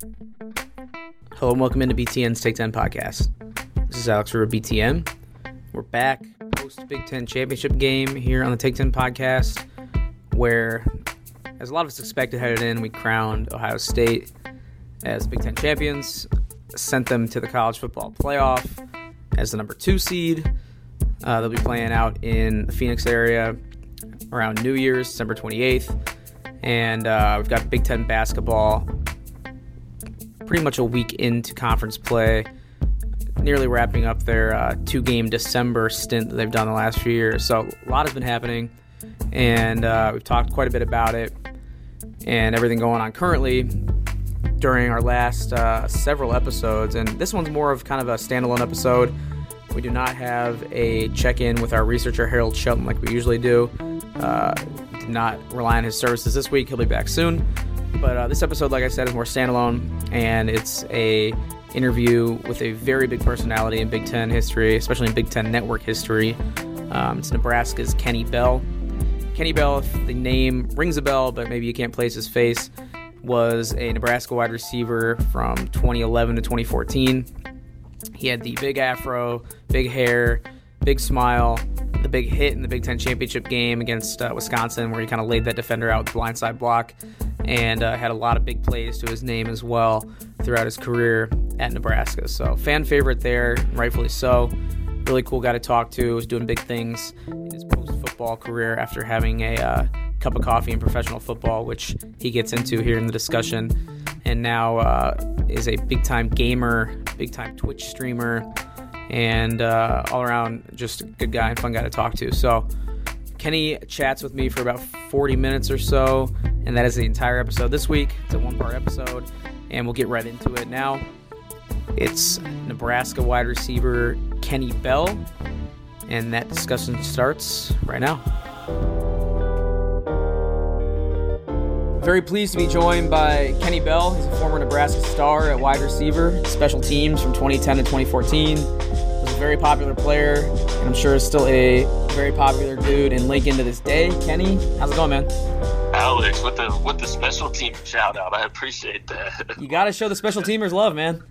Hello and welcome into BTN's Take 10 podcast. This is Alex River BTN. We're back post Big Ten championship game here on the Take 10 podcast, where, as a lot of us expected headed in, we crowned Ohio State as Big Ten champions, sent them to the college football playoff as the number two seed. Uh, they'll be playing out in the Phoenix area around New Year's, December 28th. And uh, we've got Big Ten basketball pretty much a week into conference play, nearly wrapping up their uh, two game December stint that they've done the last few years. So a lot has been happening, and uh, we've talked quite a bit about it and everything going on currently during our last uh, several episodes. And this one's more of kind of a standalone episode. We do not have a check in with our researcher, Harold Shelton, like we usually do. Uh, did not rely on his services this week. He'll be back soon. But uh, this episode, like I said, is more standalone, and it's a interview with a very big personality in Big Ten history, especially in Big Ten network history. Um, it's Nebraska's Kenny Bell. Kenny Bell, if the name rings a bell, but maybe you can't place his face, was a Nebraska wide receiver from 2011 to 2014. He had the big afro, big hair, big smile, the big hit in the Big Ten championship game against uh, Wisconsin, where he kind of laid that defender out with blindside block and uh, had a lot of big plays to his name as well throughout his career at Nebraska. So, fan favorite there, rightfully so. Really cool guy to talk to. Was doing big things in his post football career after having a uh, cup of coffee in professional football, which he gets into here in the discussion. And now uh, is a big time gamer, big time Twitch streamer, and uh, all around just a good guy and fun guy to talk to. So, Kenny chats with me for about 40 minutes or so, and that is the entire episode this week. It's a one part episode, and we'll get right into it now. It's Nebraska wide receiver Kenny Bell, and that discussion starts right now. Very pleased to be joined by Kenny Bell. He's a former Nebraska star at wide receiver, special teams from 2010 to 2014 very popular player, and I'm sure is still a very popular dude in Lincoln to this day. Kenny, how's it going, man? Alex, with the with the special team shout out, I appreciate that. You got to show the special teamers love, man.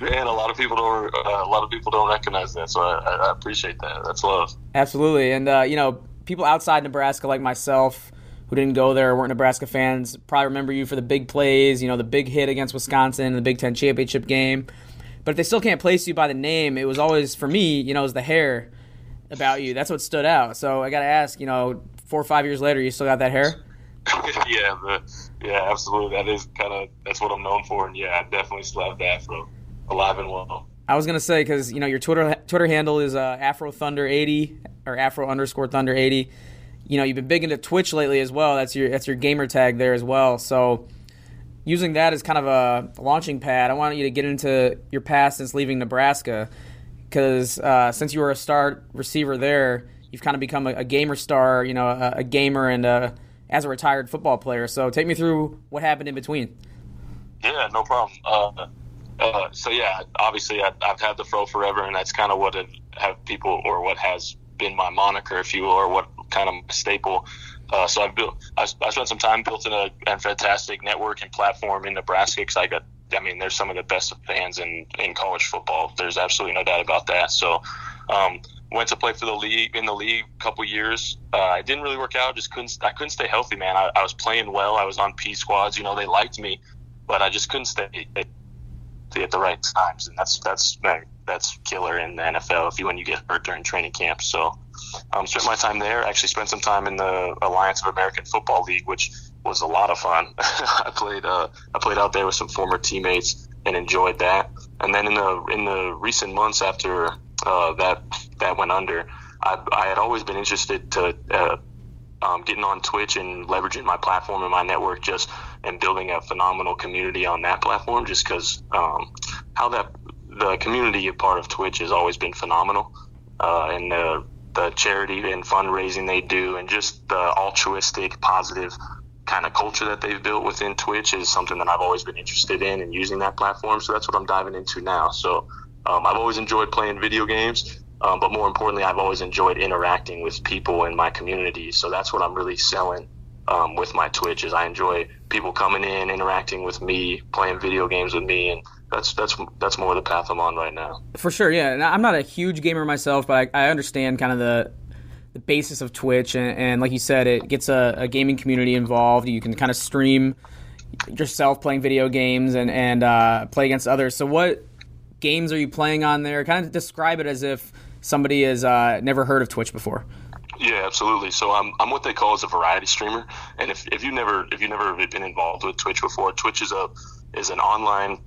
Man, a lot of people don't uh, a lot of people don't recognize that, so I, I appreciate that. That's love. Absolutely, and uh, you know, people outside Nebraska like myself who didn't go there weren't Nebraska fans probably remember you for the big plays, you know, the big hit against Wisconsin in the Big Ten championship game. But if they still can't place you by the name, it was always for me, you know, it was the hair about you. That's what stood out. So I got to ask, you know, four or five years later, you still got that hair? yeah, the, yeah, absolutely. That is kind of that's what I'm known for, and yeah, I definitely still have the afro alive and well. I was gonna say because you know your Twitter Twitter handle is uh, Afro Thunder eighty or Afro underscore Thunder eighty. You know you've been big into Twitch lately as well. That's your that's your gamer tag there as well. So using that as kind of a launching pad, I want you to get into your past since leaving Nebraska, because uh, since you were a star receiver there, you've kind of become a, a gamer star, you know, a, a gamer and a, uh, as a retired football player. So take me through what happened in between. Yeah, no problem. Uh, uh, so yeah, obviously I, have had the fro forever, and that's kind of what have people or what has been my moniker, if you will, or what kind of staple uh, so I've built, I, I, spent some time building a, a fantastic network and platform in Nebraska because I got, I mean, there's some of the best fans in, in college football. There's absolutely no doubt about that. So, um, went to play for the league in the league a couple years. Uh, I didn't really work out. Just couldn't, I couldn't stay healthy, man. I, I was playing well. I was on P squads. You know, they liked me, but I just couldn't stay at the right times. And that's, that's, that's killer in the NFL if you, when you get hurt during training camp. So, um, spent my time there. Actually, spent some time in the Alliance of American Football League, which was a lot of fun. I played uh, I played out there with some former teammates and enjoyed that. And then in the in the recent months after uh, that that went under, I, I had always been interested to uh, um, getting on Twitch and leveraging my platform and my network just and building a phenomenal community on that platform. Just because um, how that the community part of Twitch has always been phenomenal, uh, and uh, the charity and fundraising they do and just the altruistic, positive kind of culture that they've built within Twitch is something that I've always been interested in and using that platform. So that's what I'm diving into now. So um, I've always enjoyed playing video games, um, but more importantly, I've always enjoyed interacting with people in my community. So that's what I'm really selling um, with my Twitch is I enjoy people coming in, interacting with me, playing video games with me, and that's that's that's more the path I'm on right now. For sure, yeah. And I'm not a huge gamer myself, but I, I understand kind of the the basis of Twitch, and, and like you said, it gets a, a, gaming community involved. You can kind of stream yourself playing video games and and uh, play against others. So, what games are you playing on there? Kind of describe it as if somebody has uh, never heard of Twitch before. Yeah, absolutely. So I'm, I'm what they call as a variety streamer, and if, if you never if you never been involved with Twitch before, Twitch is a is an online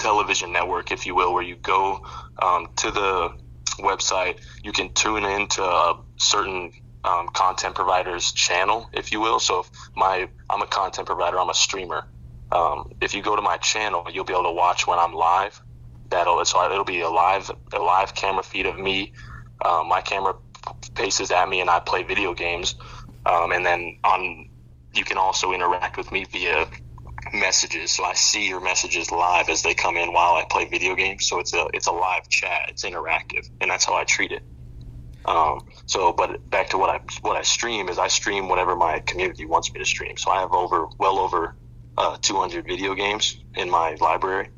television network, if you will, where you go um, to the website, you can tune into a certain um, content provider's channel, if you will. So if my I'm a content provider, I'm a streamer. Um, if you go to my channel, you'll be able to watch when I'm live. That'll so it'll be a live a live camera feed of me. Um, my camera faces at me, and I play video games. Um, and then on you can also interact with me via messages. So I see your messages live as they come in while I play video games. So it's a it's a live chat. It's interactive, and that's how I treat it. Um, so, but back to what I what I stream is I stream whatever my community wants me to stream. So I have over well over uh, 200 video games in my library.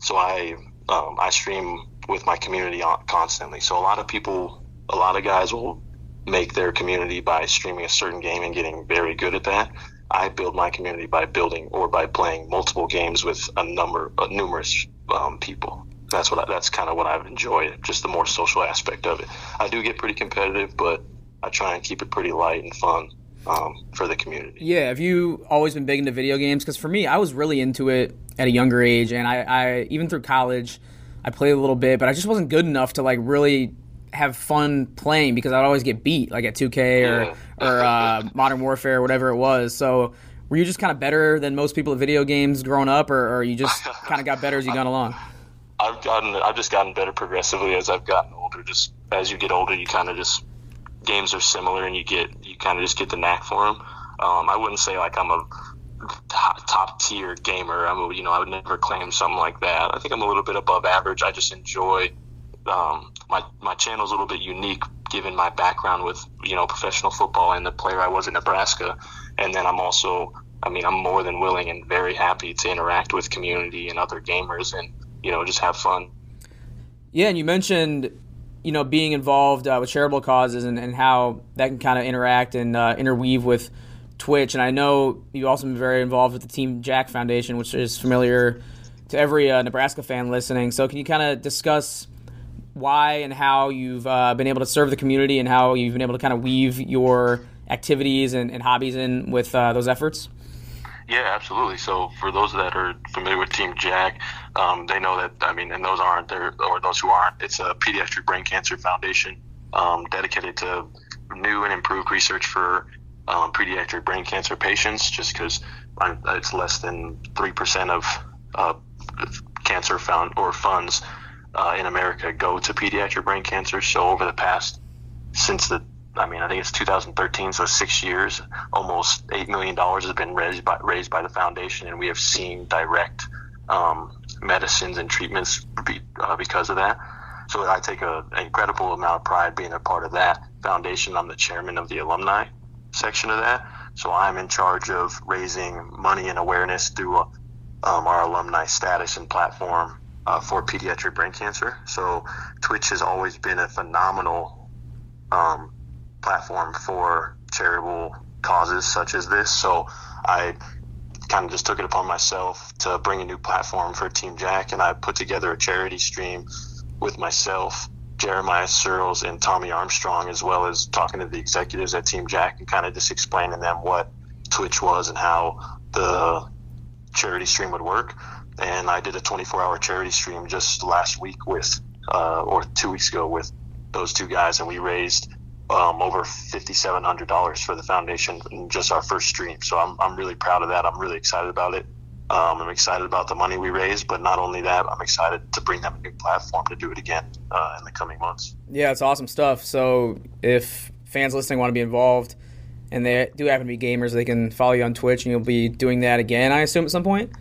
So I um, I stream with my community constantly. So a lot of people, a lot of guys will make their community by streaming a certain game and getting very good at that. I build my community by building or by playing multiple games with a number, uh, numerous um, people. That's what I, that's kind of what I've enjoyed, just the more social aspect of it. I do get pretty competitive, but I try and keep it pretty light and fun um, for the community. Yeah, have you always been big into video games? Because for me, I was really into it at a younger age, and I, I even through college, I played a little bit, but I just wasn't good enough to like really have fun playing because I'd always get beat like at 2K or or uh, Modern Warfare or whatever it was. So were you just kind of better than most people at video games growing up, or, or you just kind of got better as you got along? I've gotten I've just gotten better progressively as I've gotten older. Just as you get older, you kind of just games are similar, and you get you kind of just get the knack for them. Um, I wouldn't say like I'm a top, top tier gamer. I'm a, you know I would never claim something like that. I think I'm a little bit above average. I just enjoy um, my my channel is a little bit unique given my background with you know professional football and the player I was in Nebraska, and then I'm also I mean I'm more than willing and very happy to interact with community and other gamers and you know just have fun. Yeah, and you mentioned you know being involved uh, with charitable causes and, and how that can kind of interact and uh, interweave with Twitch, and I know you also been very involved with the Team Jack Foundation, which is familiar to every uh, Nebraska fan listening. So, can you kind of discuss why and how you've uh, been able to serve the community and how you've been able to kind of weave your activities and, and hobbies in with uh, those efforts? Yeah, absolutely. So for those that are familiar with Team Jack, um, they know that I mean, and those aren't there, or those who aren't, it's a pediatric brain cancer foundation um, dedicated to new and improved research for um, pediatric brain cancer patients. Just because it's less than three percent of uh, cancer found or funds uh, in America go to pediatric brain cancer. So over the past, since the, I mean, I think it's 2013, so six years, almost $8 million has been raised by, raised by the foundation, and we have seen direct um, medicines and treatments be, uh, because of that. So I take a, an incredible amount of pride being a part of that foundation. I'm the chairman of the alumni section of that. So I'm in charge of raising money and awareness through um, our alumni status and platform uh, for pediatric brain cancer. So Twitch has always been a phenomenal um, platform for charitable causes such as this. So I kind of just took it upon myself to bring a new platform for Team Jack, and I put together a charity stream with myself, Jeremiah Sirles, and Tommy Armstrong, as well as talking to the executives at Team Jack and kind of just explaining them what Twitch was and how the charity stream would work and I did a 24 hour charity stream just last week with, uh, or two weeks ago with those two guys, and we raised um, over $5,700 for the foundation in just our first stream. So I'm, I'm really proud of that. I'm really excited about it. Um, I'm excited about the money we raised, but not only that, I'm excited to bring them a new platform to do it again uh, in the coming months. Yeah, it's awesome stuff. So if fans listening want to be involved and they do happen to be gamers, they can follow you on Twitch and you'll be doing that again, I assume, at some point?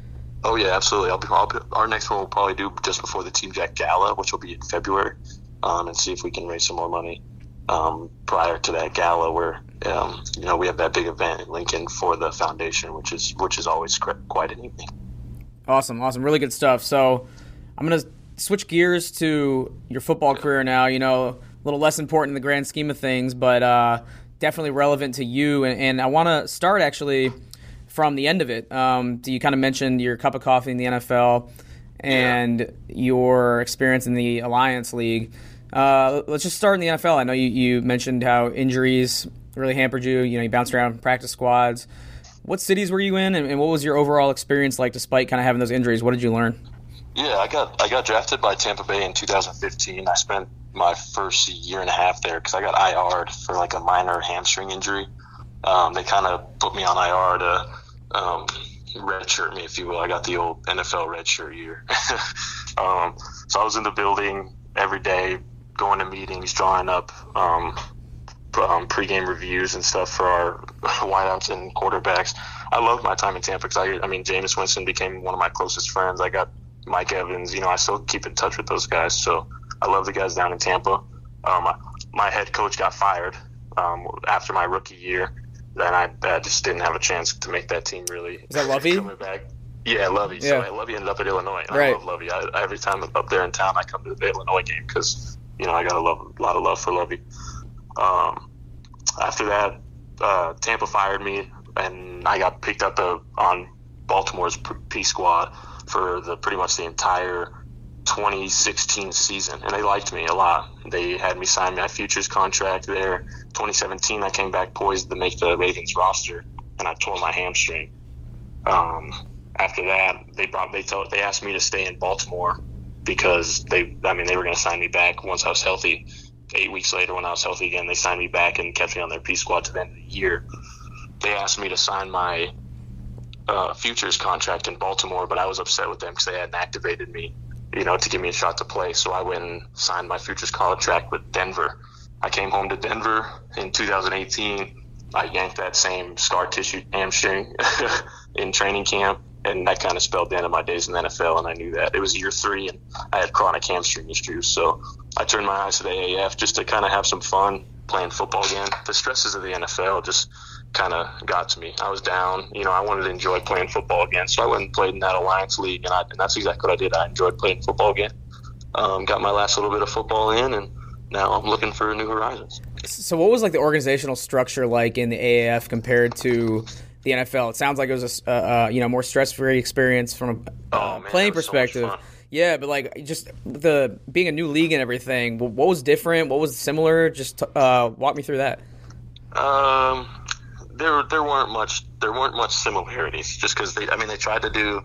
Oh yeah, absolutely. I'll be, I'll be, our next one we'll probably do just before the Team Jack Gala, which will be in February, um, and see if we can raise some more money um, prior to that gala, where um, you know, we have that big event in Lincoln for the foundation, which is which is always quite an evening. Awesome, awesome, really good stuff. So, I'm gonna switch gears to your football career now. You know, a little less important in the grand scheme of things, but uh, definitely relevant to you. And, and I want to start actually from the end of it. Um, you kind of mentioned your cup of coffee in the NFL and yeah. your experience in the Alliance League. Uh, let's just start in the NFL. I know you, you mentioned how injuries really hampered you. You know, you bounced around practice squads. What cities were you in, and, and what was your overall experience like, despite kind of having those injuries? What did you learn? Yeah, I got I got drafted by Tampa Bay in 2015. I spent my first year and a half there because I got IR'd for like a minor hamstring injury. Um, they kind of put me on IR to um, redshirt me, if you will. I got the old NFL redshirt year. um, so I was in the building every day, going to meetings, drawing up um, um, pregame reviews and stuff for our wideouts and quarterbacks. I loved my time in Tampa because I, I mean, Jameis Winston became one of my closest friends. I got Mike Evans. You know, I still keep in touch with those guys. So I love the guys down in Tampa. Um, my head coach got fired um, after my rookie year, and I, I, just didn't have a chance to make that team. Really, is that Lovie? Coming back. Yeah, Lovie. Yeah. So Lovie ended up at Illinois. Right. I love Lovie. I, every time I'm up there in town, I come to the Illinois game because you know I got a, love, a lot of love for Lovie. Um, after that, uh, Tampa fired me, and I got picked up uh, on Baltimore's P squad for the pretty much the entire 2016 season, and they liked me a lot. They had me sign my futures contract there. 2017, I came back poised to make the Ravens roster, and I tore my hamstring. Um, after that, they brought they told they asked me to stay in Baltimore because they I mean they were going to sign me back once I was healthy. Eight weeks later, when I was healthy again, they signed me back and kept me on their P squad to the end of the year. They asked me to sign my uh, futures contract in Baltimore, but I was upset with them because they hadn't activated me, you know, to give me a shot to play. So I went and signed my futures contract with Denver. I came home to Denver in 2018. I yanked that same scar tissue hamstring in training camp, and that kind of spelled the end of my days in the NFL. And I knew that it was year three, and I had chronic hamstring issues. So I turned my eyes to the AAF just to kind of have some fun playing football again. The stresses of the NFL just kind of got to me. I was down. You know, I wanted to enjoy playing football again, so I went and played in that Alliance League, and, I, and that's exactly what I did. I enjoyed playing football again. Um, got my last little bit of football in, and now I'm looking for new horizons. So, what was like the organizational structure like in the AAF compared to the NFL? It sounds like it was a uh, uh, you know more stress free experience from a uh, oh, man, playing perspective. So yeah, but like just the being a new league and everything. What was different? What was similar? Just uh, walk me through that. Um, there there weren't much there weren't much similarities just because they I mean they tried to do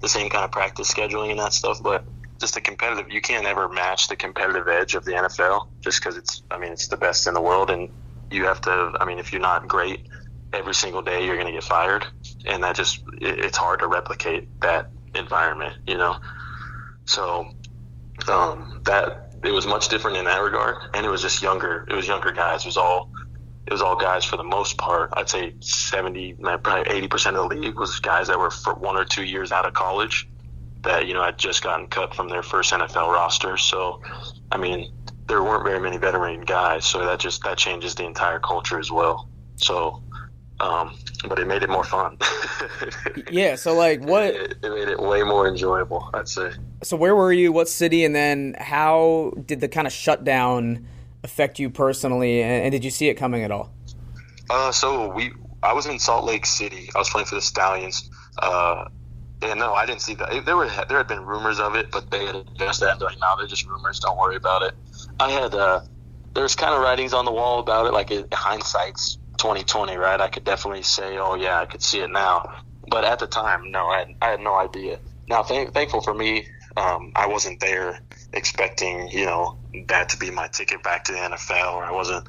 the same kind of practice scheduling and that stuff, but just the competitive you can't ever match the competitive edge of the NFL just because it's I mean it's the best in the world and you have to I mean if you're not great every single day you're going to get fired. And that just it, it's hard to replicate that environment you know? So um, that it was much different in that regard and it was just younger it was younger guys it was all it was all guys for the most part. I'd say 70, probably 80% of the league was guys that were for one or two years out of college that, you know, had just gotten cut from their first NFL roster. So, I mean, there weren't very many veteran guys. So that just, that changes the entire culture as well. So, um, but it made it more fun. yeah. So, like, what? It, it made it way more enjoyable, I'd say. So, where were you? What city? And then how did the kind of shutdown affect you personally, and, and did you see it coming at all? Uh, so we, I was in Salt Lake City. I was playing for the Stallions. Uh, and no, I didn't see that. There were there had been rumors of it, but they had addressed that and like, "No, they're just rumors. Don't worry about it." I had uh, there's kind of writings on the wall about it, like it, hindsight's 2020, right? I could definitely say, "Oh yeah, I could see it now," but at the time, no, I had, I had no idea. Now, th- thankful for me, um, I wasn't there expecting, you know, that to be my ticket back to the NFL, or I wasn't,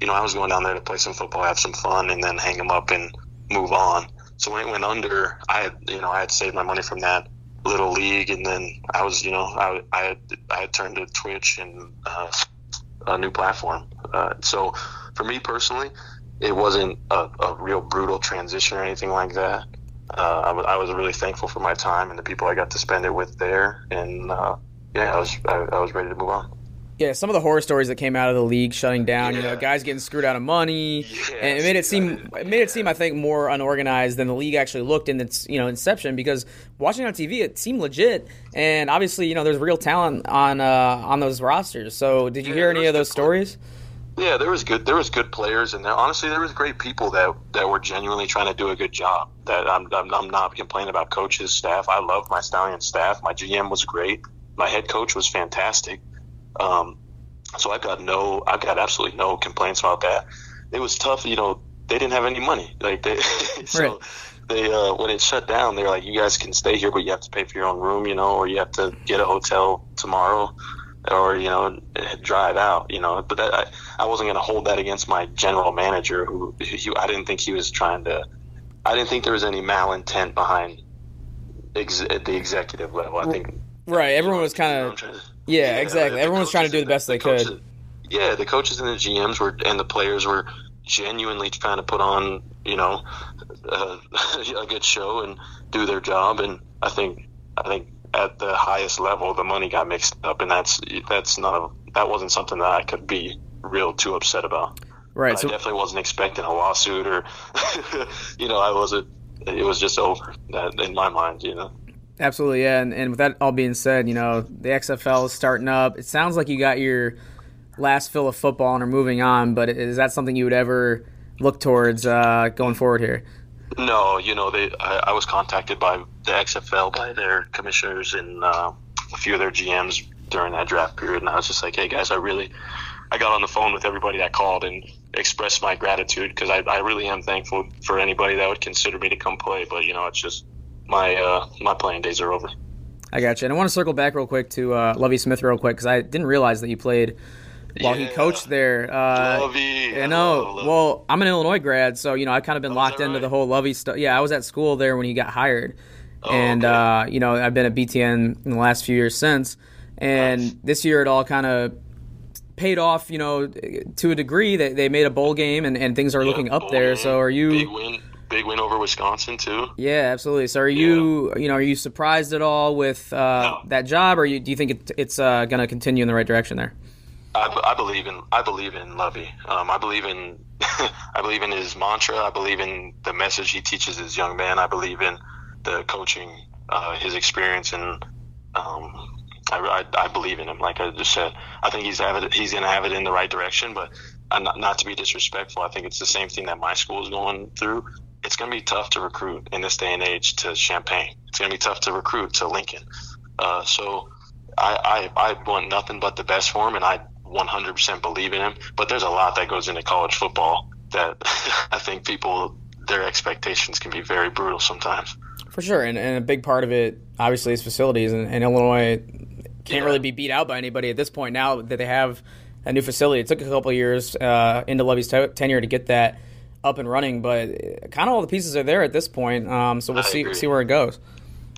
you know, I was going down there to play some football, have some fun, and then hang them up and move on. So when it went under, I had, you know, I had saved my money from that little league, and then I was, you know, I, I had, I had turned to Twitch and uh, a new platform. Uh, so for me personally, it wasn't a, a, real brutal transition or anything like that. Uh, I, w- I was really thankful for my time and the people I got to spend it with there, and uh, yeah, I was I, I was ready to move on. yeah, some of the horror stories that came out of the league shutting down, yeah. you know, guys getting screwed out of money, yeah, and it made it seem it made it seem I think more unorganized than the league actually looked in its you know inception because watching on TV it seemed legit, and obviously you know there's real talent on uh, on those rosters. So did you yeah, hear any of those stories? Yeah, there was good. There was good players, and there, honestly, there was great people that that were genuinely trying to do a good job. That I'm, I'm, I'm not complaining about coaches, staff. I love my stallion staff. My GM was great. My head coach was fantastic. Um, so I've got no, I've got absolutely no complaints about that. It was tough, you know. They didn't have any money, like they. so right. they, uh, when it shut down, they're like, "You guys can stay here, but you have to pay for your own room, you know, or you have to get a hotel tomorrow." or you know drive out you know but that, I, I wasn't going to hold that against my general manager who, who I didn't think he was trying to I didn't think there was any malintent behind ex, the executive level I think right everyone was kind of yeah, yeah, exactly everyone was trying to do the best the they coaches, could yeah the coaches and the GMs were and the players were genuinely trying to put on you know uh, a good show and do their job and I think I think at the highest level, the money got mixed up, and that's that's not a, that wasn't something that I could be real too upset about. Right. so, I definitely wasn't expecting a lawsuit, or you know, I wasn't. It was just over that in my mind, you know. Absolutely, yeah. And, and with that all being said, you know, the XFL is starting up. It sounds like you got your last fill of football and are moving on, but is that something you would ever look towards uh, going forward here? No, you know, they. I, I, was contacted by the XFL by their commissioners and uh, a few of their GMs during that draft period, and I was just like, "Hey guys, I really." I got on the phone with everybody that called and expressed my gratitude because I, I really am thankful for anybody that would consider me to come play. But you know, it's just my uh, my playing days are over. I got you. And I want to circle back real quick to uh, Lovie Smith real quick because I didn't realize that you played while yeah. he coached there. Uh, Lovie. I know. Well, I'm an Illinois grad, so you know I've kind of been oh, locked into right? the whole Lovie stuff. Yeah, I was at school there when he got hired, oh, and okay. uh, you know I've been at BTN in the last few years since. And nice. this year it all kind of paid off, you know, to a degree. That they made a bowl game and, and things are yeah, looking up there. Game. So are you? Big win. Over Wisconsin too. Yeah, absolutely. So, are you, yeah. you know, are you surprised at all with uh, no. that job, or you, do you think it, it's uh, going to continue in the right direction there? I, I believe in I believe in Lovie. Um, I believe in I believe in his mantra. I believe in the message he teaches his young man. I believe in the coaching, uh, his experience, and um, I, I, I, believe in him. Like I just said, I think he's have it, he's going to have it in the right direction. But not, not to be disrespectful, I think it's the same thing that my school is going through. It's going to be tough to recruit in this day and age to Champaign. It's going to be tough to recruit to Lincoln. Uh, so I, I, I want nothing but the best for him, and I 100% believe in him. But there's a lot that goes into college football that I think people, their expectations can be very brutal sometimes. For sure. And, and a big part of it, obviously, is facilities. And, and Illinois can't yeah. really be beat out by anybody at this point now that they have a new facility. It took a couple years uh, into Lovie's t- tenure to get that up and running, but kind of all the pieces are there at this point. Um, so we'll I see agree. see where it goes.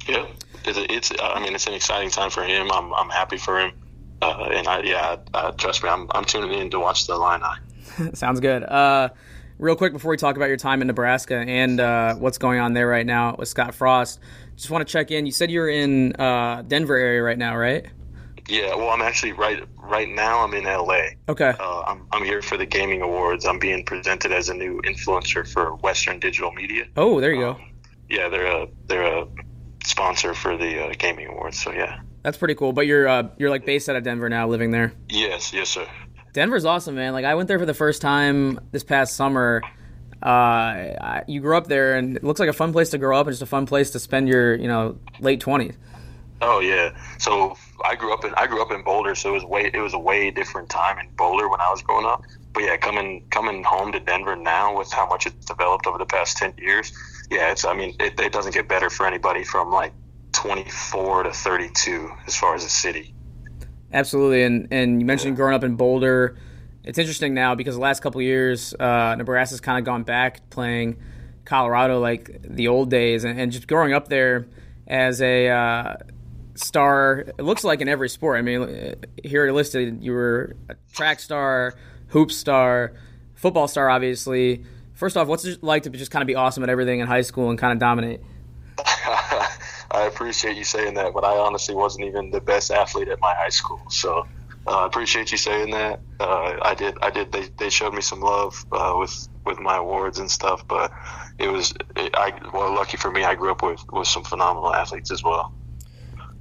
Yeah, it's, it's, I mean it's an exciting time for him. I'm I'm happy for him. Uh, and I, yeah, uh, trust me, I'm, I'm tuning in to watch the Illini. Sounds good. Uh, real quick before we talk about your time in Nebraska and uh, what's going on there right now with Scott Frost, just want to check in. You said you're in uh, Denver area right now, right? Yeah, well, I'm actually right right now. I'm in LA. Okay. Uh, I'm I'm here for the gaming awards. I'm being presented as a new influencer for Western Digital Media. Oh, there you um, go. Yeah, they're a they're a sponsor for the gaming awards. So yeah. That's pretty cool. But you're uh, you're like based out of Denver now, living there. Yes, yes, sir. Denver's awesome, man. Like I went there for the first time this past summer. Uh, you grew up there, and it looks like a fun place to grow up, and just a fun place to spend your you know late twenties. Oh yeah. So I grew up in I grew up in Boulder, so it was way it was a way different time in Boulder when I was growing up. But yeah, coming coming home to Denver now with how much it's developed over the past ten years, yeah, it's I mean it, it doesn't get better for anybody from like 24 to 32 as far as a city. Absolutely, and and you mentioned yeah. growing up in Boulder. It's interesting now because the last couple years, uh, Nebraska's kind of gone back playing Colorado like the old days, and, and just growing up there as a uh, star. It looks like in every sport. I mean, here listed, you were a track star, hoop star, football star, obviously. First off, what's it like to just kind of be awesome at everything in high school and kind of dominate? I appreciate you saying that, but I honestly wasn't even the best athlete at my high school. So Uh, I appreciate you saying that. Uh, I did. I did. They, they showed me some love uh, with with my awards and stuff, but it was. It, I well, lucky for me, I grew up with with some phenomenal athletes as well.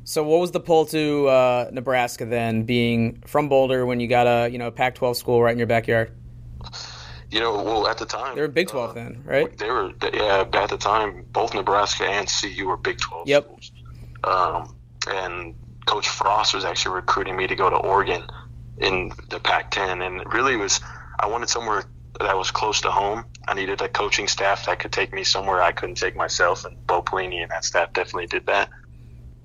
So, what was the pull to uh, Nebraska then, being from Boulder, when you got a you know Pac-12 school right in your backyard? You know, well, at the time they were Big 12 uh, then, right? They were. Yeah, at the time, both Nebraska and CU were Big 12 yep. schools. Um, and Coach Frost was actually recruiting me to go to Oregon in the Pac-10, and it really was I wanted somewhere that was close to home. I needed a coaching staff that could take me somewhere I couldn't take myself, and Bo Pelini and that staff definitely did that.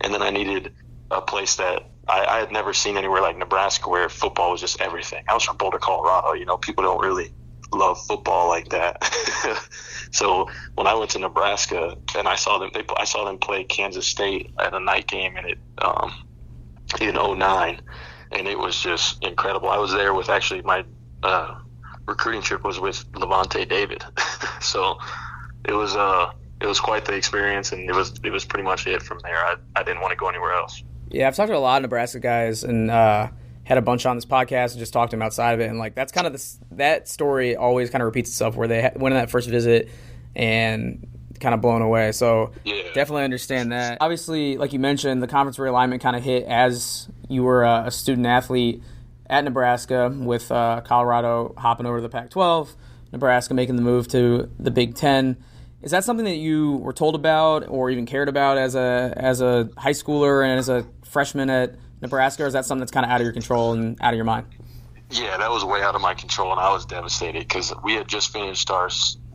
And then I needed a place that I, I had never seen anywhere like Nebraska, where football was just everything. I was from Boulder, Colorado. You know, people don't really love football like that. so when I went to Nebraska and I saw them, they, I saw them play Kansas State at a night game, and it um, in 09 and it was just incredible. I was there with actually my uh, recruiting trip was with Lavonte David, so it was uh it was quite the experience, and it was it was pretty much it from there. I, I didn't want to go anywhere else. Yeah, I've talked to a lot of Nebraska guys, and uh, had a bunch on this podcast, and just talked to them outside of it, and like that's kind of this that story always kind of repeats itself, where they went on that first visit and kind of blown away. So yeah. definitely understand that. Obviously, like you mentioned, the conference realignment kind of hit as you were a student athlete at Nebraska with uh, Colorado hopping over to the Pac-12, Nebraska making the move to the Big Ten. Is that something that you were told about or even cared about as a as a high schooler and as a freshman at Nebraska, or is that something that's kind of out of your control and out of your mind? Yeah, that was way out of my control, and I was devastated because we had just finished our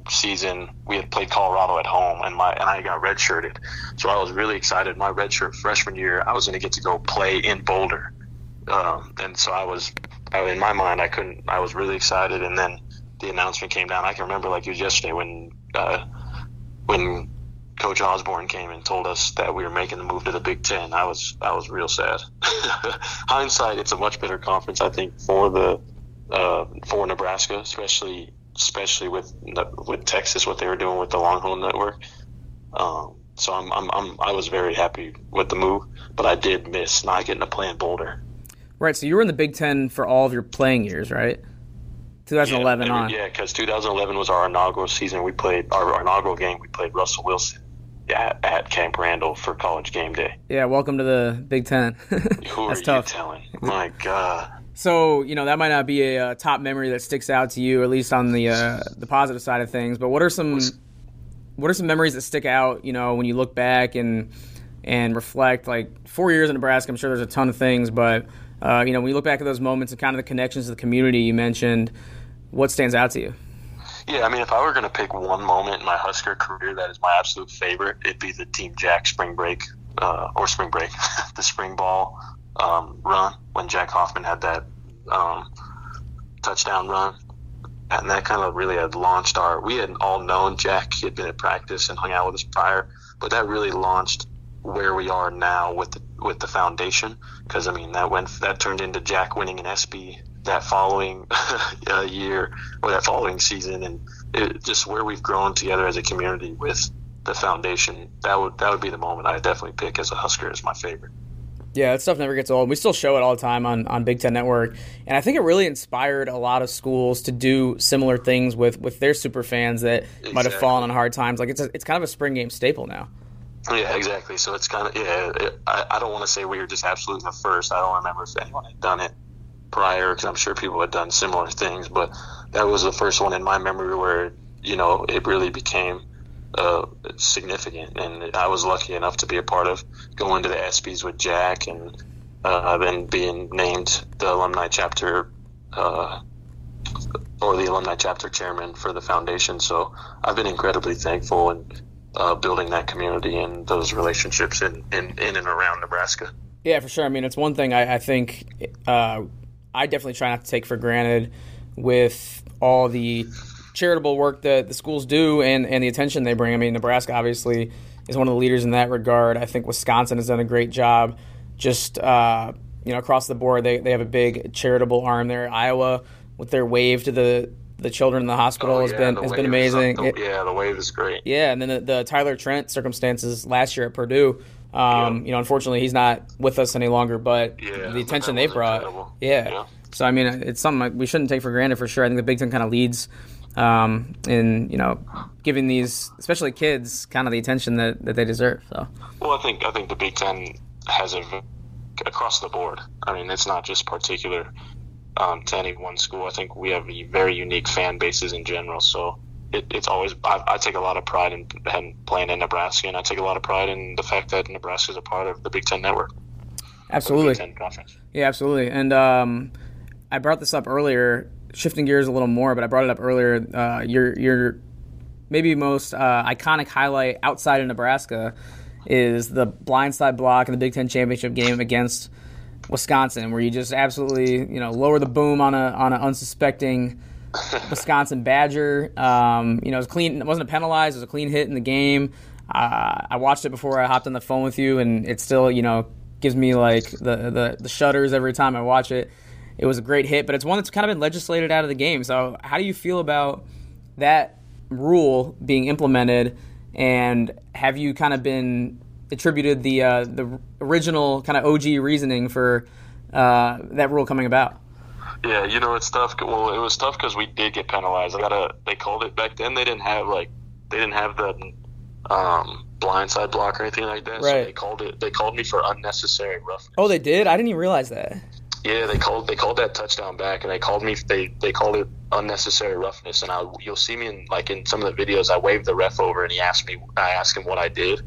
season we had played Colorado at home and my and I got redshirted. So I was really excited. My redshirt freshman year, I was going to get to go play in Boulder, um, and so I was I, in my mind I couldn't. I was really excited, and then the announcement came down. I can remember like it was yesterday when uh, when Coach Osborne came and told us that we were making the move to the Big Ten. I was I was real sad. Hindsight, it's a much better conference I think for the uh, for Nebraska, especially especially with with Texas, what they were doing with the Longhorn Network. Um, so I'm, I'm, I'm, i was very happy with the move, but I did miss not getting to play in Boulder. Right. So you were in the Big Ten for all of your playing years, right? 2011 yeah, on. Yeah, because 2011 was our inaugural season. We played our, our inaugural game. We played Russell Wilson at, at, Camp Randall for college game day. Yeah, welcome to the Big Ten. Who That's are tough. you telling? My God. So you know that might not be a, a, top memory that sticks out to you, at least on the uh, the positive side of things. But what are some what are some memories that stick out? You know, when you look back and and reflect, like four years in Nebraska, I'm sure there's a ton of things, but uh, you know, when you look back at those moments and kind of the connections to the community you mentioned, what stands out to you? Yeah, I mean, if I were going to pick one moment in my Husker career that is my absolute favorite, it'd be the Team Jack spring break uh, or spring break, the spring ball um, run when Jack Hoffman had that um, touchdown run. And that kind of really had launched our. We had all known Jack. He had been at practice and hung out with us prior, but that really launched where we are now with the with the foundation. Because I mean, that went that turned into Jack winning an ESPY that following uh, year or that following season, and it, just where we've grown together as a community with the foundation. That would that would be the moment I definitely pick as a Husker as my favorite. Yeah, that stuff never gets old. We still show it all the time on, on Big Ten Network, and I think it really inspired a lot of schools to do similar things with, with their super fans that exactly. might have fallen on hard times. Like it's a, it's kind of a spring game staple now. Yeah, exactly. So it's kind of yeah. It, I, I don't want to say we were just absolutely the first. I don't remember if anyone had done it prior because I'm sure people had done similar things, but that was the first one in my memory where you know it really became uh, significant. And I was lucky enough to be a part of going to the ESPYS with Jack and uh, then being named the alumni chapter uh, or the alumni chapter chairman for the foundation. So I've been incredibly thankful and uh, building that community and those relationships in, in, in and around Nebraska. Yeah, for sure. I mean, it's one thing I, I think uh, I definitely try not to take for granted with all the charitable work that the schools do and, and the attention they bring. I mean, Nebraska obviously is one of the leaders in that regard. I think Wisconsin has done a great job just, uh, you know, across the board. They, they have a big charitable arm there. Iowa, with their wave to the the children in the hospital oh, has yeah, been has been amazing. The, yeah, the wave is great. Yeah, and then the, the, Tyler Trent circumstances last year at Purdue Um, Yeah. You know, unfortunately, he's not with us any longer, but Yeah, the attention they brought, yeah. Yeah. So I mean, it's something we shouldn't take for granted for sure. I think the Big Ten kind of leads um, in you know giving these, especially kids, kind of the attention that, that they deserve. So Well, I think I think the Big Ten has a across the board. I mean, it's not just particular um, to any one school. I think we have very unique fan bases in general. So it, it's always I, I take a lot of pride in, in playing in Nebraska, and I take a lot of pride in the fact that Nebraska is a part of the Big Ten network, absolutely, Big Ten conference. yeah, absolutely. And um, I brought this up earlier, shifting gears a little more, but I brought it up earlier. Uh, your your maybe most uh, iconic highlight outside of Nebraska is the blindside block in the Big Ten championship game against Wisconsin, where you just absolutely you know lower the boom on a on an unsuspecting Wisconsin Badger. Um, you know, it was clean. It wasn't penalized. It was a clean hit in the game. Uh, I watched it before I hopped on the phone with you, and it still you know gives me like the, the the shudders every time I watch it. It was a great hit, but it's one that's kind of been legislated out of the game. So, how do you feel about that rule being implemented? And have you kind of been attributed the uh, the original kind of OG reasoning for uh, that rule coming about? Yeah, you know it's tough. Well, it was tough because we did get penalized. I got a. They called it back then. They didn't have like they didn't have the um, blindside block or anything like that. So Right. they called it. They called me for unnecessary roughness. Oh, they did. I didn't even realize that. Yeah, they called they called that touchdown back, and they called me they they called it unnecessary roughness. And I you'll see me in like in some of the videos. I waved the ref over, and he asked me. I asked him what I did,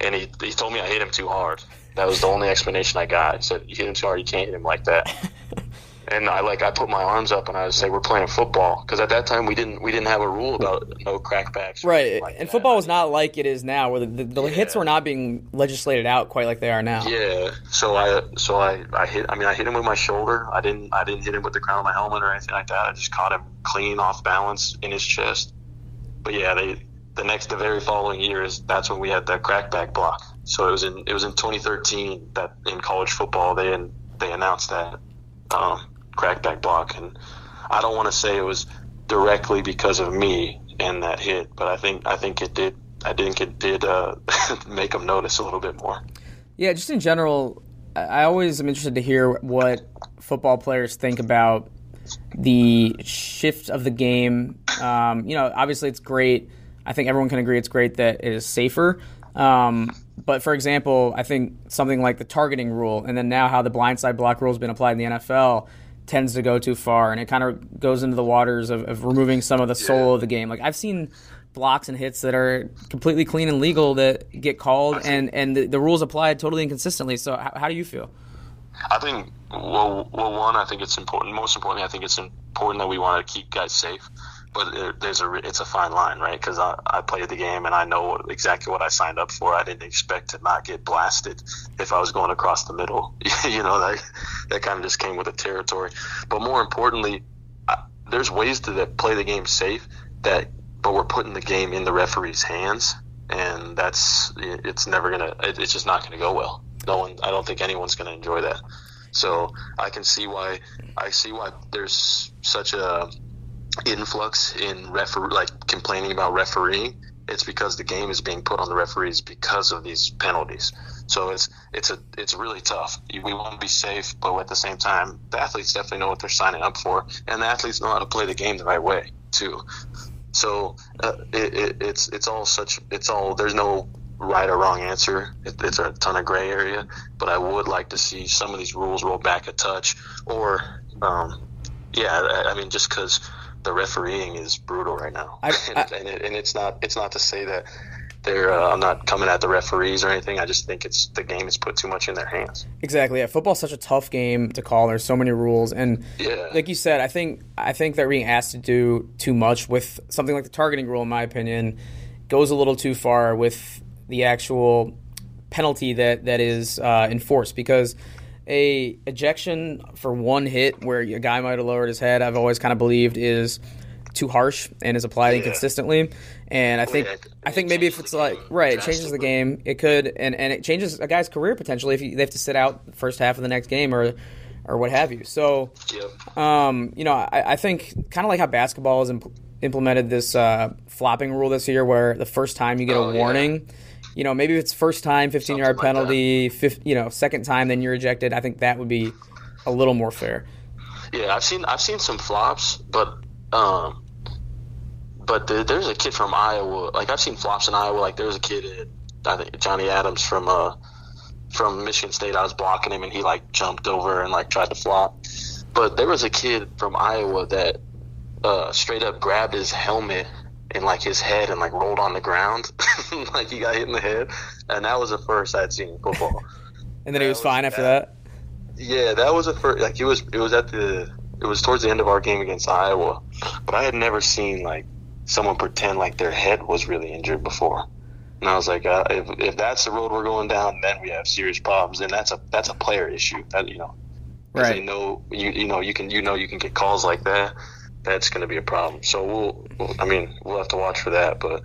and he he told me I hit him too hard. That was the only explanation I got. He said you hit him too hard. You can't hit him like that. and I like I put my arms up and I would say we're playing football because at that time we didn't we didn't have a rule about no crackbacks. Right. like and that. football was not like it is now, where the, the, the hits were not being legislated out quite like they are now. Yeah, so I so I, I hit I mean I hit him with my shoulder. I didn't I didn't hit him with the crown of my helmet or anything like that. I just caught him clean off balance in his chest. But yeah, they the next the very following year is that's when we had the crackback block. So it was in it was in 2013 that in college football they they announced that um, crackback block, and I don't want to say it was directly because of me and that hit, but I think I think it did. I think it did uh, make them notice a little bit more. Yeah, just in general, I always am interested to hear what football players think about the shift of the game. Um, you know, obviously it's great. I think everyone can agree it's great that it is safer. Um, but for example, I think something like the targeting rule, and then now how the blindside block rule has been applied in the NFL tends to go too far, and it kind of goes into the waters of, of removing some of the soul of the game. Like I've seen blocks and hits that are completely clean and legal that get called, and and the, the rules applied totally inconsistently. So how, how do you feel? I think well, well, one, I think it's important. Most importantly, I think it's important that we want to keep guys safe. But there- there's a it's a fine line, right? Because I, I played the game and I know exactly what I signed up for. I didn't expect to not get blasted if I was going across the middle. you know that that kind of just came with the territory. But more importantly, I, there's ways to that play the game safe that, but we're putting the game in the referee's hands, and that's it's never gonna. It, it's just not gonna go well. No one. I don't think anyone's gonna enjoy that. So I can see why I see why there's such a influx in refer like complaining about refereeing. It's because the game is being put on the referees because of these penalties. So it's it's a it's really tough. We want to be safe, but at the same time, the athletes definitely know what they're signing up for, and the athletes know how to play the game the right way too. So uh, it, it, it's it's all such it's all there's no right or wrong answer. It, it's a ton of gray area, but I would like to see some of these rules roll back a touch, or um, yeah, I, I mean just because the refereeing is brutal right now, I- and, I- and, it, and it's not it's not to say that they're uh, I'm not coming at the referees or anything. I just think it's the game is put too much in their hands. Exactly. Yeah, football's such a tough game to call. There's so many rules, and Yeah. like you said, I think I think they're being asked to do too much with something like the targeting rule. In my opinion, goes a little too far with the actual penalty that that is uh, enforced because a ejection for one hit where a guy might have lowered his head, I've always kind of believed is too harsh and is applied inconsistently. And I think yeah, I think maybe if it's like right, it changes the game. It could and, and it changes a guy's career potentially if you, they have to sit out the first half of the next game or or what have you. So Yep. um, you know, I, I think kind of like how basketball has impl- implemented this uh, flopping rule this year, where the first time you get Oh, a yeah. You know, maybe if it's first time, 15 yard like penalty, you know, second time, then you're ejected. I think that would be a little more fair. Yeah, I've seen I've seen some flops, but um, but the, there's a kid from Iowa. Like I've seen flops in Iowa. Like there was a kid, in, I think Johnny Adams from uh from Michigan State. I was blocking him, and he like jumped over and like tried to flop. But there was a kid from Iowa that uh, straight up grabbed his helmet and like his head and like rolled on the ground, like he got hit in the head, and that was the first I'd seen in football. And then he was was fine after that. Yeah, that was a first. Like it was, it was at the, it was towards the end of our game against Iowa, but I had never seen like someone pretend like their head was really injured before, and I was like, uh, if if that's the road we're going down, then we have serious problems, and that's a that's a player issue. That you know, 'cause They Right. know you you know you can you know you can get calls like that. That's going to be a problem. So we'll, we'll, I mean, we'll have to watch for that, but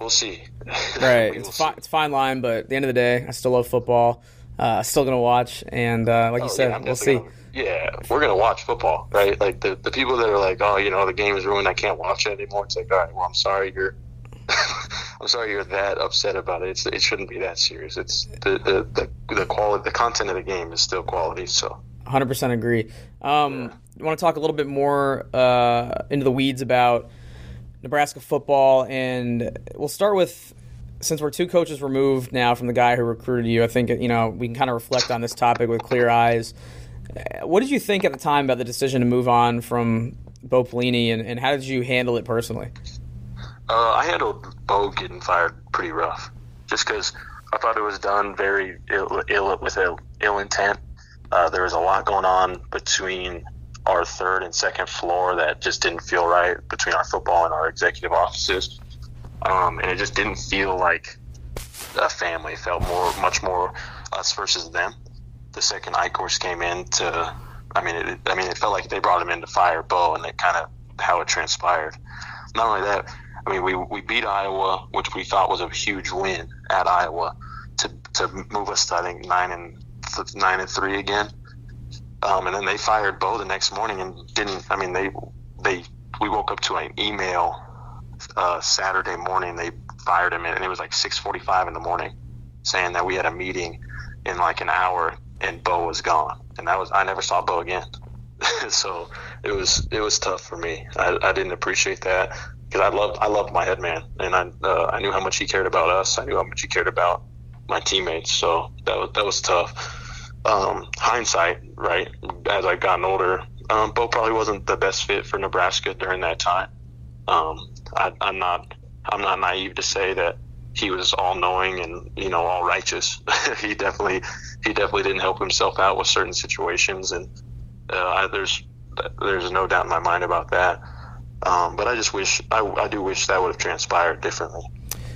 we'll see. Right. We It's fine. It's fine line, but at the end of the day, I still love football. Uh, still gonna watch, and uh, like you Oh, said, yeah, we'll see. gonna- yeah, we're gonna watch football, right? Like the, the people that are like, oh, you know, the game is ruined, I can't watch it anymore. It's like, all right, well, I'm sorry you're, I'm sorry you're that upset about it. It's, it shouldn't be that serious. It's the, the, the, the quality, the content of the game is still quality. So 100% agree. Um, I want to talk a little bit more uh, into the weeds about Nebraska football, and we'll start with since we're two coaches removed now from the guy who recruited you. I think you know we can kind of reflect on this topic with clear eyes. Uh, What did you think at the time about the decision to move on from Bo Pelini, and, and how did you handle it personally? Uh, I handled Bo getting fired pretty rough, just because I thought it was done very ill, ill with ill, ill intent. Uh, there was a lot going on between our third and second floor that just didn't feel right between our football and our executive offices, um, and it just didn't feel like a family. It felt more, much more us versus them. The second Eichorst came in to, I mean, it, I mean, it felt like they brought him in to fire Bo, and it kind of how it transpired. Not only that, I mean, we, we beat Iowa, which we thought was a huge win at Iowa to, to move us to I think nine and nine and three again. Um, and then they fired Bo the next morning and didn't. I mean, they they we woke up to an email uh, Saturday morning. They fired him, and it was like six forty five in the morning, saying that we had a meeting in like an hour, and Bo was gone. And that was I never saw Bo again. so it was it was tough for me. I, I didn't appreciate that because I loved I loved my head man, and I uh, I knew how much he cared about us. I knew how much he cared about my teammates. So that was that was tough. Um, hindsight, right? As I've gotten older, um, Bo probably wasn't the best fit for Nebraska during that time. Um, I, I'm not I'm not naive to say that he was all knowing and you know all righteous. he definitely he definitely didn't help himself out with certain situations, and uh, I, there's there's no doubt in my mind about that. Um, but I just wish I, I do wish that would have transpired differently.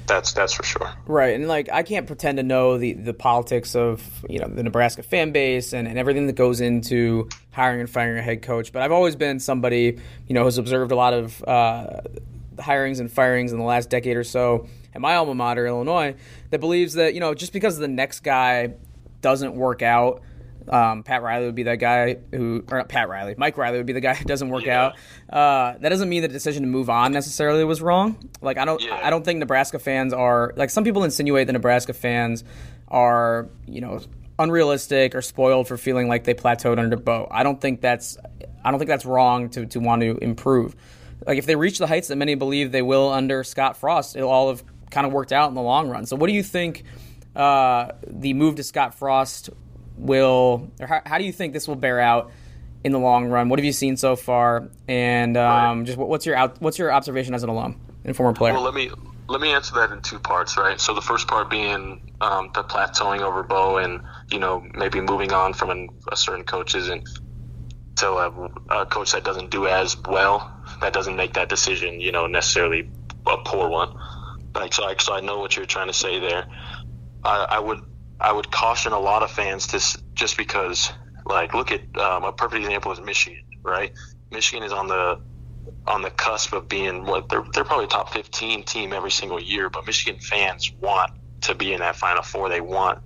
That's that's for sure. Right, and like I can't pretend to know the, the politics of you know the Nebraska fan base and, and everything that goes into hiring and firing a head coach. But I've always been somebody you know who's observed a lot of uh, hirings and firings in the last decade or so at my alma mater, Illinois, that believes that you know just because the next guy doesn't work out. Um, Pat Riley would be that guy who, or not Pat Riley, Mike Riley would be the guy who doesn't work Yeah. out. Uh, that doesn't mean the decision to move on necessarily was wrong. Like I don't, Yeah. I don't think Nebraska fans are like some people insinuate that Nebraska fans are, you know, unrealistic or spoiled for feeling like they plateaued under Bo. I don't think that's, I don't think that's wrong to to want to improve. Like if they reach the heights that many believe they will under Scott Frost, it'll all have kind of worked out in the long run. So what do you think? Uh, the move to Scott Frost will, or how, how do you think this will bear out in the long run? What have you seen so far? And um, just what, what's your out, what's your observation as an alum and former player? Well, let me let me answer that in two parts, right? So the first part being um, the plateauing over Bo, and you know maybe moving on from an, a certain coaches and to a, a coach that doesn't do as well, that doesn't make that decision, you know, necessarily a poor one. Like so, I, so I know what you're trying to say there. I, I would I would caution a lot of fans to just because like look at um, a perfect example is Michigan, right? Michigan is on the on the cusp of being what they're they're probably top 15 team every single year, but Michigan fans want to be in that Final Four. They want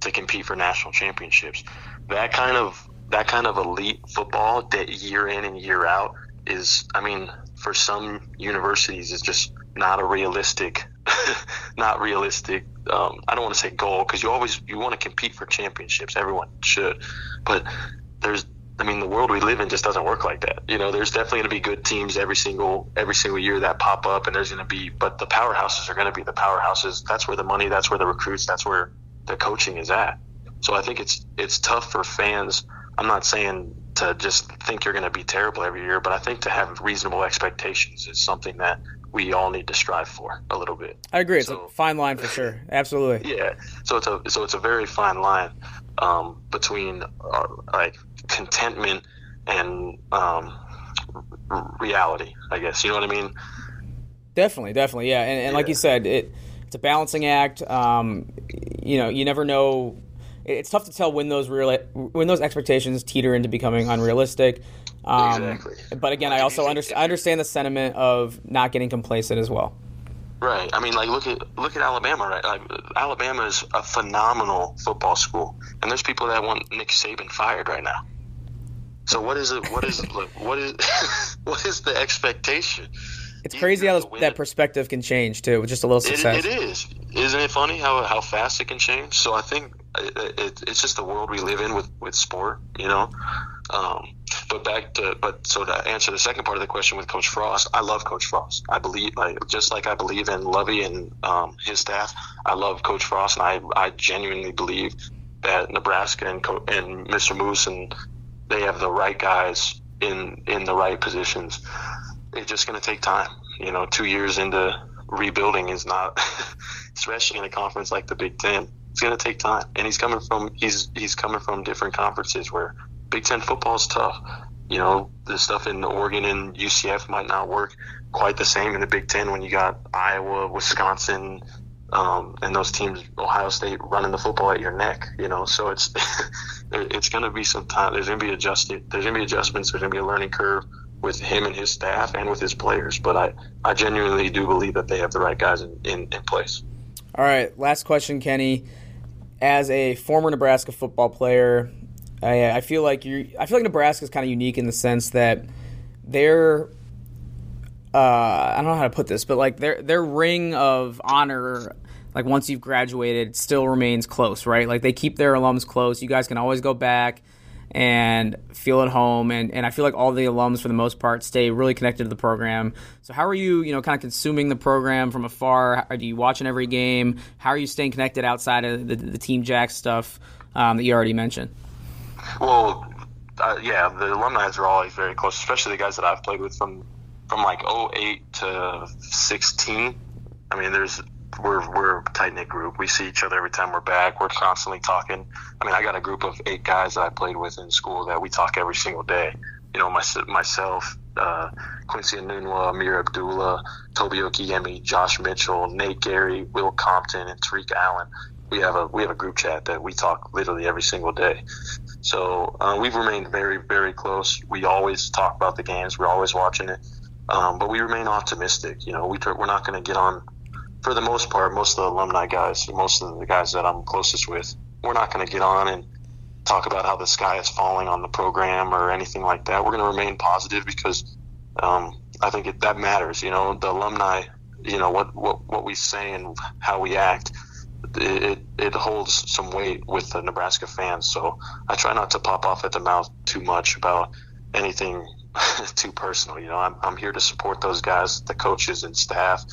to compete for national championships. That kind of that kind of elite football that year in and year out is, I mean, for some universities, is just not a realistic not realistic. Um, I don't want to say goal because you always you want to compete for championships. Everyone should, but there's I mean the world we live in just doesn't work like that. You know, there's definitely going to be good teams every single every single year that pop up, and there's going to be, but the powerhouses are going to be the powerhouses. That's where the money, that's where the recruits, that's where the coaching is at. So I think it's it's tough for fans. I'm not saying to just think you're going to be terrible every year, but I think to have reasonable expectations is something that we all need to strive for a little bit. I agree. It's so, a fine line for sure. Absolutely. Yeah. So it's a so it's a very fine line um, between uh, like contentment and um, reality. I guess you know what I mean. Definitely, definitely, yeah. And, and yeah. like you said, it it's a balancing act. Um, you know, you never know it's tough to tell when those real when those expectations teeter into becoming unrealistic. Um, exactly. But again, I also under, I understand the sentiment of not getting complacent as well. Right. I mean, like look at look at Alabama. Right. Like, Alabama is a phenomenal football school, and there's people that want Nick Saban fired right now. So what is it? What is what is what is the expectation? It's crazy how that perspective can change too with just a little success. It, it is. Isn't it funny how how fast it can change? So I think it, it, it's just the world we live in with with sport, you know. Um, but back to but so to answer the second part of the question with Coach Frost, I love Coach Frost. I believe like just like I believe in Lovie and um, his staff. I love Coach Frost, and I I genuinely believe that Nebraska and Co- and Mr. Moos and they have the right guys in in the right positions. It's just going to take time. You know, two years into rebuilding is not, especially in a conference like the Big Ten it's going to take time. And he's coming from he's he's coming from different conferences where Big Ten football is tough. You know, the stuff in Oregon and UCF might not work quite the same in the Big Ten when you got Iowa, Wisconsin, um, and those teams, Ohio State, running the football at your neck. You know, so it's it's going to be some time. There's going to be adjusted. There's going to be adjustments. There's going to be a learning curve with him and his staff and with his players. But I, I genuinely do believe that they have the right guys in, in, in place. All right, last question, Kenny as a former Nebraska football player, I, I feel like you. I feel like Nebraska is kind of unique in the sense that they're. Uh, I don't know how to put this, but like their their ring of honor, like once you've graduated, still remains close, right? Like they keep their alums close. You guys can always go back and feel at home. And, and I feel like all the alums, for the most part, stay really connected to the program. So, how are you, you know, kind of consuming the program from afar? Are you watching every game? How are you staying connected outside of the, the Team Jack stuff um, that you already mentioned? Well, uh, yeah, the alumni are always very close, especially the guys that I've played with from from like 08 to 16. I mean, there's we're we're a tight knit group. We see each other every time we're back. We're constantly talking. I mean, I got a group of eight guys that I played with in school that we talk every single day. You know, my, myself, uh, Quincy Enunwa, Ameer Abdullah, Toby Okiemi, Josh Mitchell, Nate Gerry, Will Compton, and Taariq Allen. We have a we have a group chat that we talk literally every single day. So uh, we've remained very very close. We always talk about the games. We're always watching it. Um, but we remain optimistic. You know, we we're not going to get on for the most part, most of the alumni guys, most of the guys that I'm closest with, we're not going to get on and talk about how the sky is falling on the program or anything like that. We're going to remain positive because um, I think it, that matters. You know, the alumni, you know, what, what, what we say and how we act, it, it, holds some weight with the Nebraska fans. So I try not to pop off at the mouth too much about anything too personal. You know, I'm, I'm here to support those guys, the coaches and staff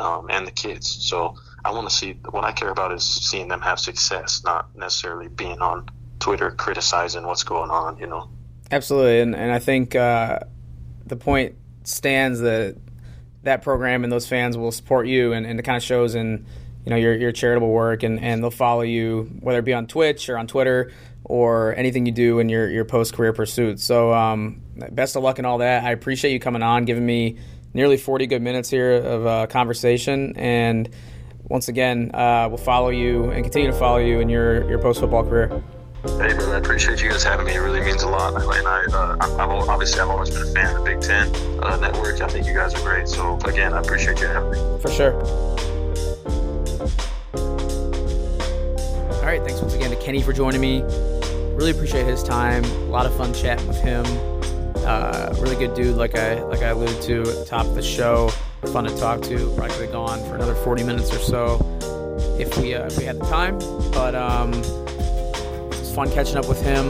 um, and the kids. So I want to see what I care about is seeing them have success, not necessarily being on Twitter criticizing what's going on. You know. Absolutely, and and I think uh, the point stands that that program and those fans will support you, and, and it kind of shows in you know your your charitable work, and, and they'll follow you whether it be on Twitch or on Twitter or anything you do in your your post career pursuits. So um, best of luck and all that. I appreciate you coming on, giving me nearly 40 good minutes here of uh, conversation. And once again, uh, we'll follow you and continue to follow you in your, your post football career. Hey, brother, I appreciate you guys having me. It really means a lot. And I, uh, I've, obviously, I've always been a fan of the Big Ten uh, network. I think you guys are great. So, again, I appreciate you having me. For sure. All right, thanks once again to Kenny for joining me. Really appreciate his time. A lot of fun chatting with him. Uh, really good dude, like I like I alluded to at the top of the show. fun to talk to. Probably could have gone for another 40 minutes or so if we uh, if we had the time. But um, it's fun catching up with him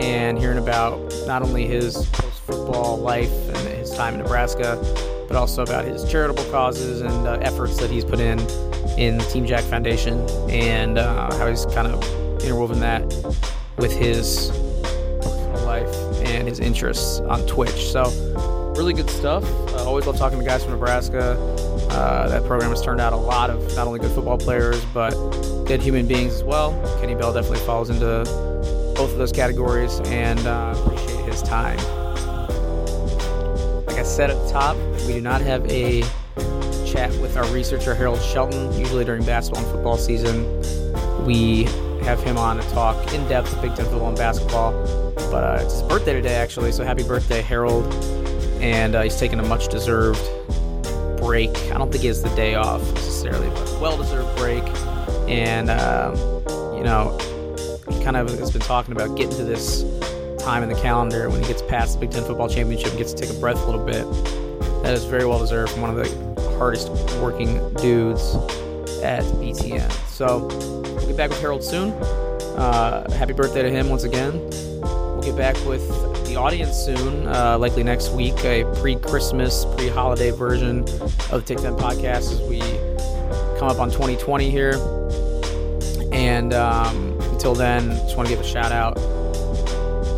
and hearing about not only his post football life and his time in Nebraska, but also about his charitable causes and uh, efforts that he's put in in the Team Jack Foundation and uh, how he's kind of interwoven that with his and his interests on Twitch. So, really good stuff. Uh, always love talking to guys from Nebraska. Uh, that program has turned out a lot of not only good football players, but good human beings as well. Kenny Bell definitely falls into both of those categories, and uh, appreciate his time. Like I said at the top, we do not have a chat with our researcher Harold Shelton. Usually during basketball and football season, we have him on to talk in depth Big Ten football and basketball. But uh, it's his birthday today, actually, so happy birthday, Harold! And uh, he's taking a much deserved break. I don't think he has the day off necessarily, but well deserved break. And uh, you know, he kind of has been talking about getting to this time in the calendar when he gets past the Big Ten football championship and gets to take a breath a little bit. That is very well deserved from one of the hardest working dudes at BTN. So we'll back with Harold soon. Uh, happy birthday to him once again. We'll get back with the audience soon, uh, likely next week, a pre-Christmas, pre-holiday version of the Take 10 podcast as we come up on 2020 here. And um, until then, just want to give a shout out,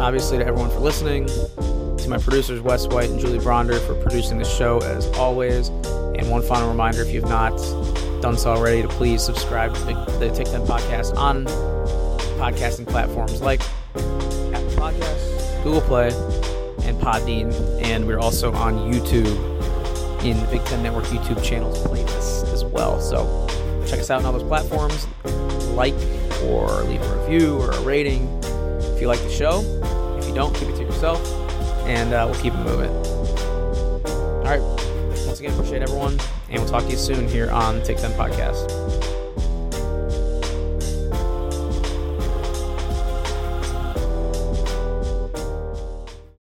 obviously, to everyone for listening, to my producers, Wes White and Julie Bronder, for producing the show as always. And one final reminder if you've not done so already, to please subscribe to the Take 10 podcast on podcasting platforms like Apple Podcasts, Google Play, and Podbean. And we're also on YouTube in the Big Ten Network YouTube channels playlist as well. So check us out on all those platforms. Like or leave a review or a rating if you like the show. If you don't, keep it to yourself, and uh, we'll keep it moving. All right. Once again, appreciate everyone, and we'll talk to you soon here on the Take 10 Podcast.